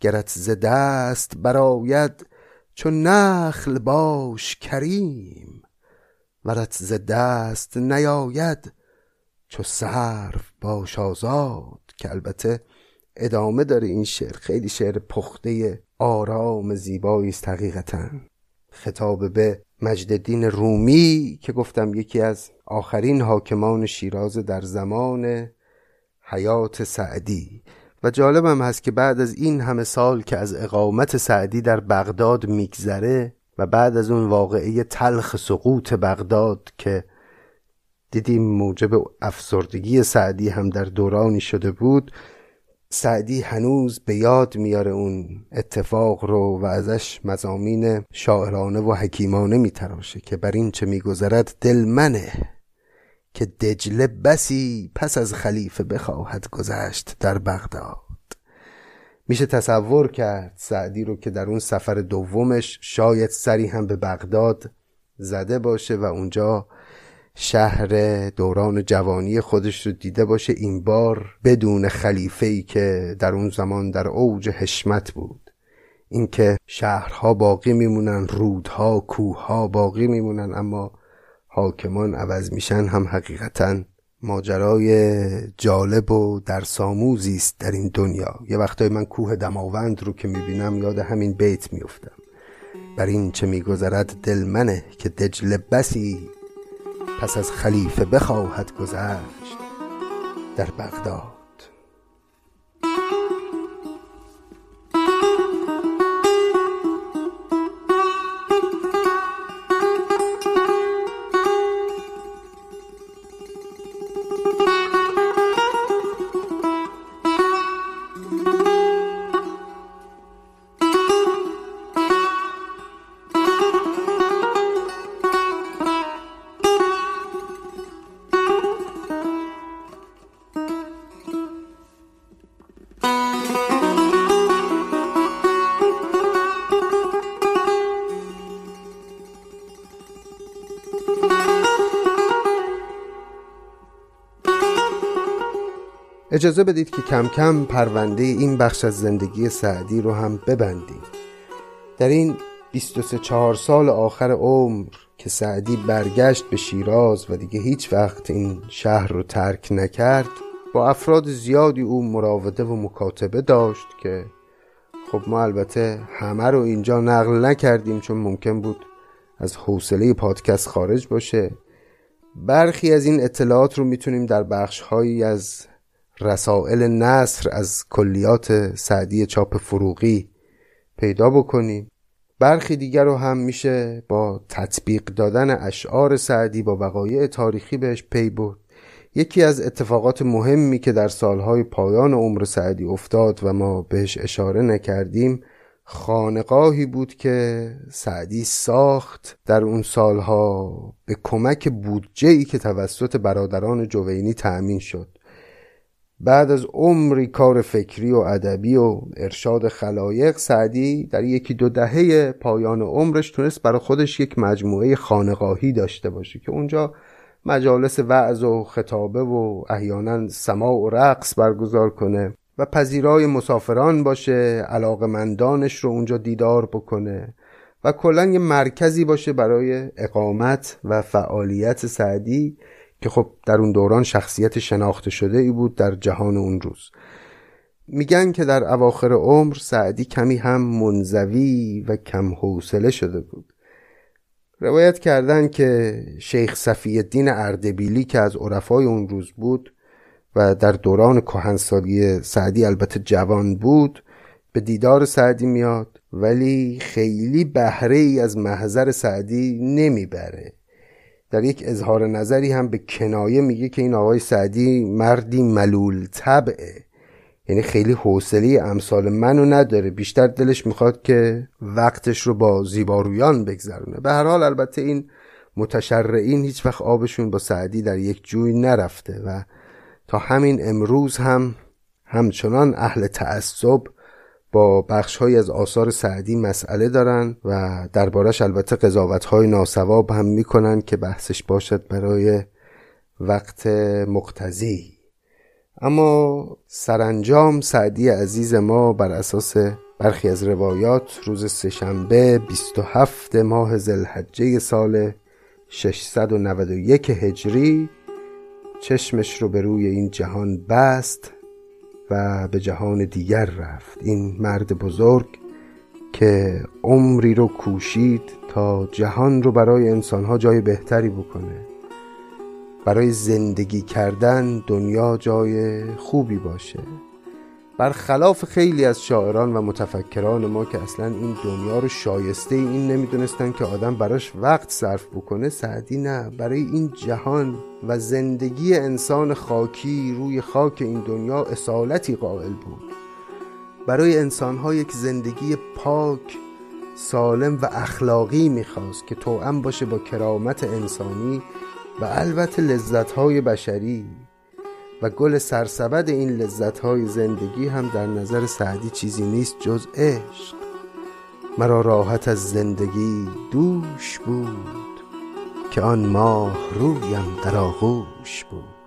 گرت ز دست براید چو نخل باش کریم. ورت ز دست نیاید چو سرو باش آزاد که البته ادامه داره این شعر. خیلی شعر پخته آرام زیبایی است حقیقتا. خطاب به مجددین رومی که گفتم یکی از آخرین حاکمان شیراز در زمان حیات سعدی. و جالبم هست که بعد از این همه سال که از اقامت سعدی در بغداد میگذره و بعد از اون واقعه تلخ سقوط بغداد که دیدیم موجب افسردگی سعدی هم در دورانی شده بود. سعدی هنوز به یاد میاره اون اتفاق رو و ازش مزامین شاعرانه و حکیمانه میتراشه که بر این چه میگذرد دل منه که دجله بسی پس از خلیفه بخواهد گذشت در بغداد. میشه تصور کرد سعدی رو که در اون سفر دومش شاید سری هم به بغداد زده باشه و اونجا شهر دوران جوانی خودش رو دیده باشه این بار بدون خلیفه ای که در اون زمان در اوج حشمت بود. اینکه شهرها باقی میمونن رودها کوهها باقی میمونن اما حاکمان عوض میشن هم حقیقتا ماجرای جالب و در ساموزی است در این دنیا. یه وقتای من کوه دماوند رو که می‌بینم یاد همین بیت میفتم بر این چه میگذرد دل منه که دجل بسی پس از خلیفه بخواهد گذشت در بغداد. اجازه بدید که کم کم پرونده این بخش از زندگی سعدی رو هم ببندیم. در این 23 4 سال آخر عمر که سعدی برگشت به شیراز و دیگه هیچ وقت این شهر رو ترک نکرد با افراد زیادی او مراوده و مکاتبه داشت که خب ما البته همه رو اینجا نقل نکردیم چون ممکن بود از حوصله پادکست خارج باشه. برخی از این اطلاعات رو می‌تونیم در بخش هایی از رسائل نصر از کلیات سعدی چاپ فروغی پیدا بکنیم. برخی دیگر رو هم میشه با تطبیق دادن اشعار سعدی با وقایع تاریخی بهش پی برد. یکی از اتفاقات مهمی که در سالهای پایان عمر سعدی افتاد و ما بهش اشاره نکردیم خانقاهی بود که سعدی ساخت در اون سالها به کمک بودجه که توسط برادران جوینی تأمین شد. بعد از عمری کار فکری و ادبی و ارشاد خلایق سعدی در یکی دو دهه پایان عمرش تونست برای خودش یک مجموعه خانقاهی داشته باشه که اونجا مجالس وعظ و خطابه و احیانا سماع و رقص برگزار کنه و پذیرای مسافران باشه علاقمندانش رو اونجا دیدار بکنه و کلا یه مرکزی باشه برای اقامت و فعالیت سعدی. که خب در اون دوران شخصیت شناخته شده ای بود در جهان اون روز. میگن که در اواخر عمر سعدی کمی هم منزوی و کم حوصله شده بود. روایت کردن که شیخ صفی الدین اردبیلی که از عرفای اون روز بود و در دوران کهنسالی سعدی البته جوان بود به دیدار سعدی میاد ولی خیلی بهره ای از محضر سعدی نمی‌بره. در یک اظهار نظری هم به کنایه میگه که این آقای سعدی مردی ملول طبعه. یعنی خیلی حوصله امثال منو نداره. بیشتر دلش می‌خواد که وقتش رو با زیبارویان بگذرونه. به هر حال البته این متشرعین هیچ وقت آبشون با سعدی در یک جوی نرفته و تا همین امروز هم همچنان اهل تعصب با بخشهایی از آثار سعدی مسئله دارن و دربارش البته قضاوت های ناسواب هم می‌کنن که بحثش باشد برای وقت مقتضی. اما سرانجام سعدی عزیز ما بر اساس برخی از روایات روز سهشنبه 27 ماه زلحجه سال 691 هجری چشمش رو به روی این جهان بست و به جهان دیگر رفت. این مرد بزرگ که عمری رو کوشید تا جهان رو برای انسانها جای بهتری بکنه. برای زندگی کردن دنیا جای خوبی باشه. برخلاف خیلی از شاعران و متفکران ما که اصلا این دنیا رو شایسته این نمی‌دونستن که آدم براش وقت صرف بکنه سعدی نه. برای این جهان و زندگی انسان خاکی روی خاک این دنیا اصالتی قائل بود. برای انسانها یک زندگی پاک سالم و اخلاقی می‌خواست که توأم باشه با کرامت انسانی و البته لذتهای بشری. و گل سرسبد این لذتهای زندگی هم در نظر سعدی چیزی نیست جز عشق. مرا راحت از زندگی دوش بود که آن ماه رویم در آغوش بود.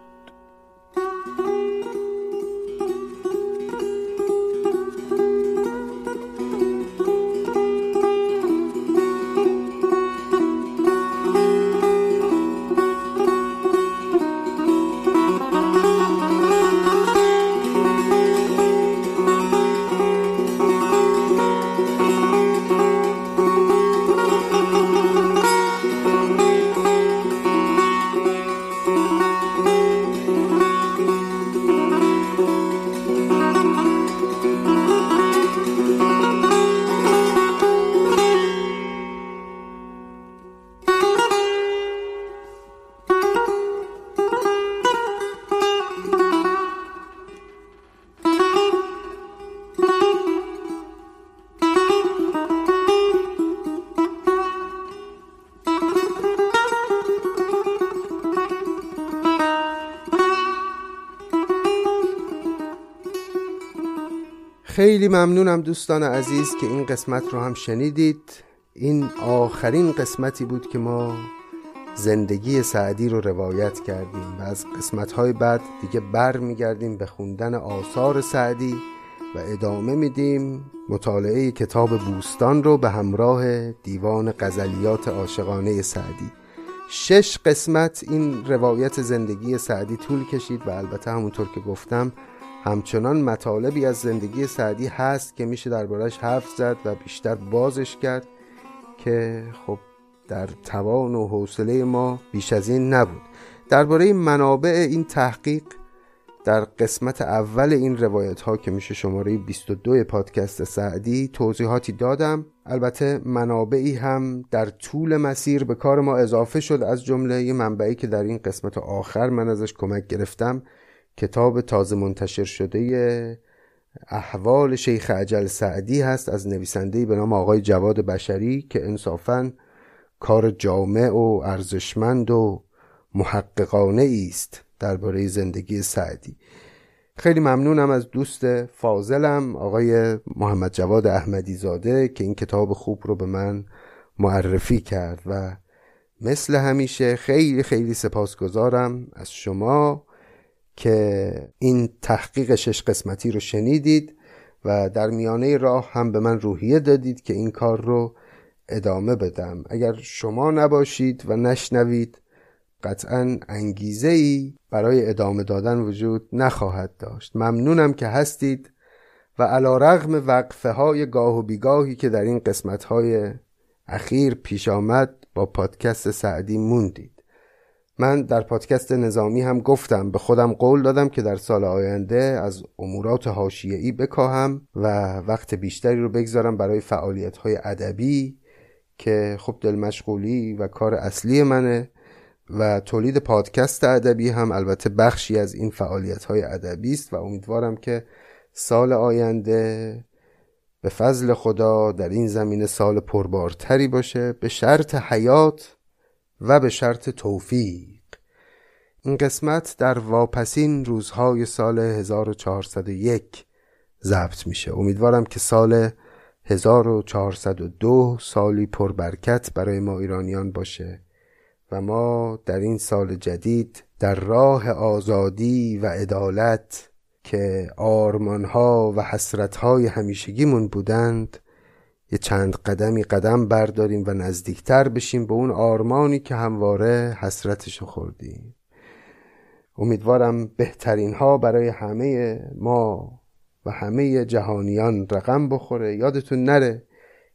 خیلی ممنونم دوستان عزیز که این قسمت رو هم شنیدید. این آخرین قسمتی بود که ما زندگی سعدی رو روایت کردیم و از قسمتهای بعد دیگه بر میگردیم به خوندن آثار سعدی و ادامه میدیم. مطالعه کتاب بوستان رو به همراه دیوان غزلیات عاشقانه سعدی. شش قسمت این روایت زندگی سعدی طول کشید و البته همونطور که گفتم همچنان مطالبی از زندگی سعدی هست که میشه دربارش حرف زد و بیشتر بازش کرد که خب در توان و حوصله ما بیش از این نبود. درباره منابع این تحقیق در قسمت اول این روایت ها که میشه شماره 22 پادکست سعدی توضیحاتی دادم. البته منابعی هم در طول مسیر به کار ما اضافه شد از جمله منبعی که در این قسمت آخر من ازش کمک گرفتم. کتاب تازه منتشر شده احوال شیخ عجل سعدی هست از نویسنده به نام آقای جواد بشری که انصافا کار جامع و ارزشمند و محققانه است درباره زندگی سعدی. خیلی ممنونم از دوست فاضلم آقای محمد جواد احمدی زاده که این کتاب خوب رو به من معرفی کرد و مثل همیشه خیلی خیلی سپاسگزارم از شما. که این تحقیق شش قسمتی رو شنیدید و در میانه راه هم به من روحیه دادید که این کار رو ادامه بدم. اگر شما نباشید و نشنوید قطعا انگیزه ای برای ادامه دادن وجود نخواهد داشت. ممنونم که هستید و علا رغم وقفه های گاه و بیگاهی که در این قسمت های اخیر پیش آمد با پادکست سعدی موندید. من در پادکست نظامی هم گفتم به خودم قول دادم که در سال آینده از امورات حاشیه‌ای بکاهم و وقت بیشتری رو بگذارم برای فعالیت های ادبی که خب دل مشغولی و کار اصلی منه و تولید پادکست ادبی هم البته بخشی از این فعالیت های ادبی است و امیدوارم که سال آینده به فضل خدا در این زمینه سال پربارتری باشه به شرط حیات و به شرط توفیق. این قسمت در واپسین روزهای سال 1401 ضبط میشه. امیدوارم که سال 1402 سالی پربرکت برای ما ایرانیان باشه و ما در این سال جدید در راه آزادی و عدالت که آرمانها و حسرتهای همیشگیمون بودند یه چند قدمی قدم برداریم و نزدیکتر بشیم به اون آرمانی که همواره حسرتشو خوردیم. امیدوارم بهترین ها برای همه ما و همه جهانیان رقم بخوره. یادتون نره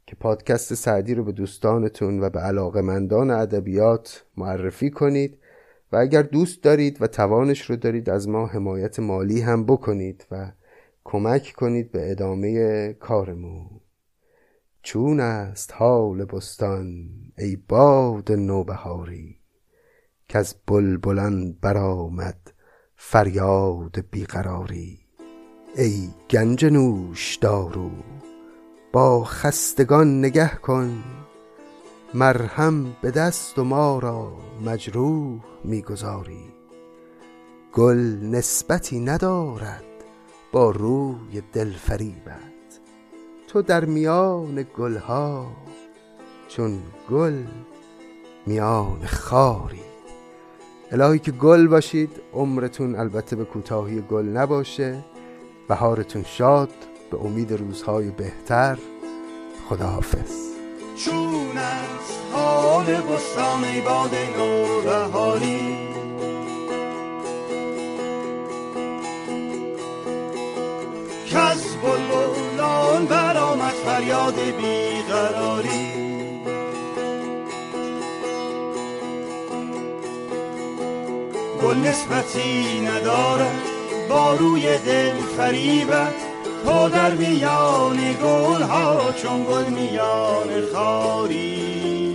که پادکست سعدی رو به دوستانتون و به علاقمندان ادبیات معرفی کنید و اگر دوست دارید و توانش رو دارید از ما حمایت مالی هم بکنید و کمک کنید به ادامه کارمون. چون است حال بستان ای باد نوبهاری. که از بلبلان برآمد فریاد بیقراری. ای گنج نوش دارو با خستگان نگه کن. مرهم به دست و ما را مجروح می‌گذاری. گل نسبتی ندارد با روی دل فریبت تو در میان گلها چون گل میان خاری. الهی که گل باشید عمرتون البته به کوتاهی گل نباشه. بهارتون شاد به امید روزهای بهتر. خداحافظ. چون از حال بستان ای باد نوبهاری کز بلبلان برآمد فریاد بیقراری. نسبتی ندارد. با روی دل فریبت. تو در میان گل ها چون گل میان خاری.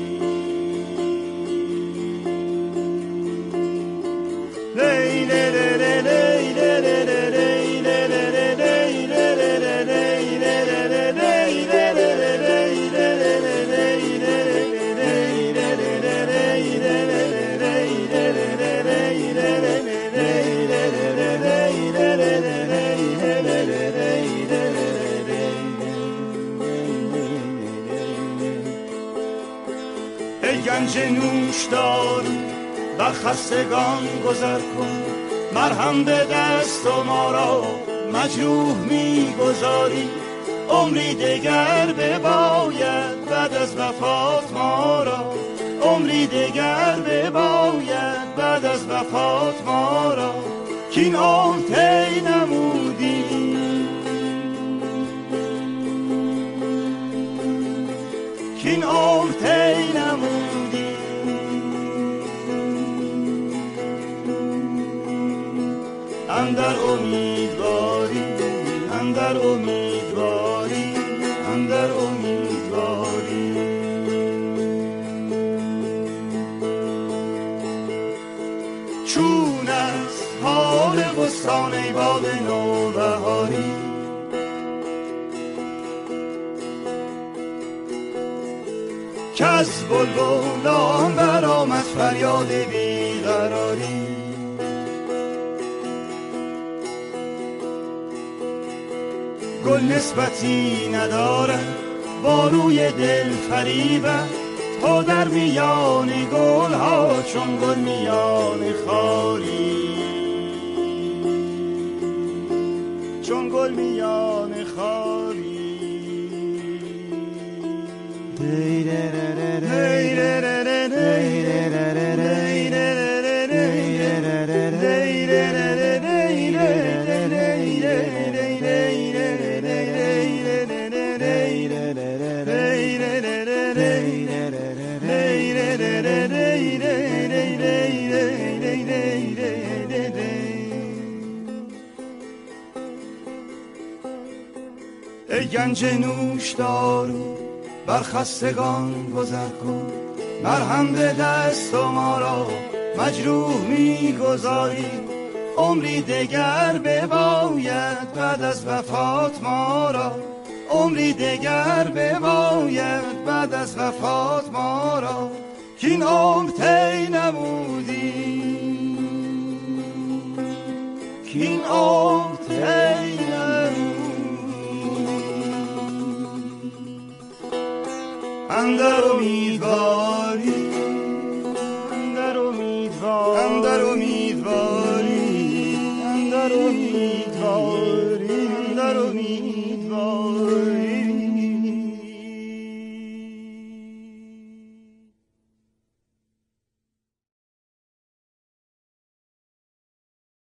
دار بر خستگان گذر کن. مرهم به دست و ما را مجروح می‌گذاری عمری دگر بباید بعد از وفات ما را. عمری دگر بباید بعد از وفات ما را. کین عمر طی نمودی بستان ای باد نوبهاری. که از بلبلان برآمد فریاد بیقراری. گل نسبتی ندارد با روی دل فریبت. تو در میان گل ها چون گل میان خاری. hold me up. گنج نوش دارو بر خستگان گذر کن. مرهم به دست و ما را مجروح می‌گذاری عمری دگر بباید بعد از وفات ما را. عمری دگر بباید بعد از وفات ما را. که این عمر تی نمودی که این عمر تی اندر امیدواری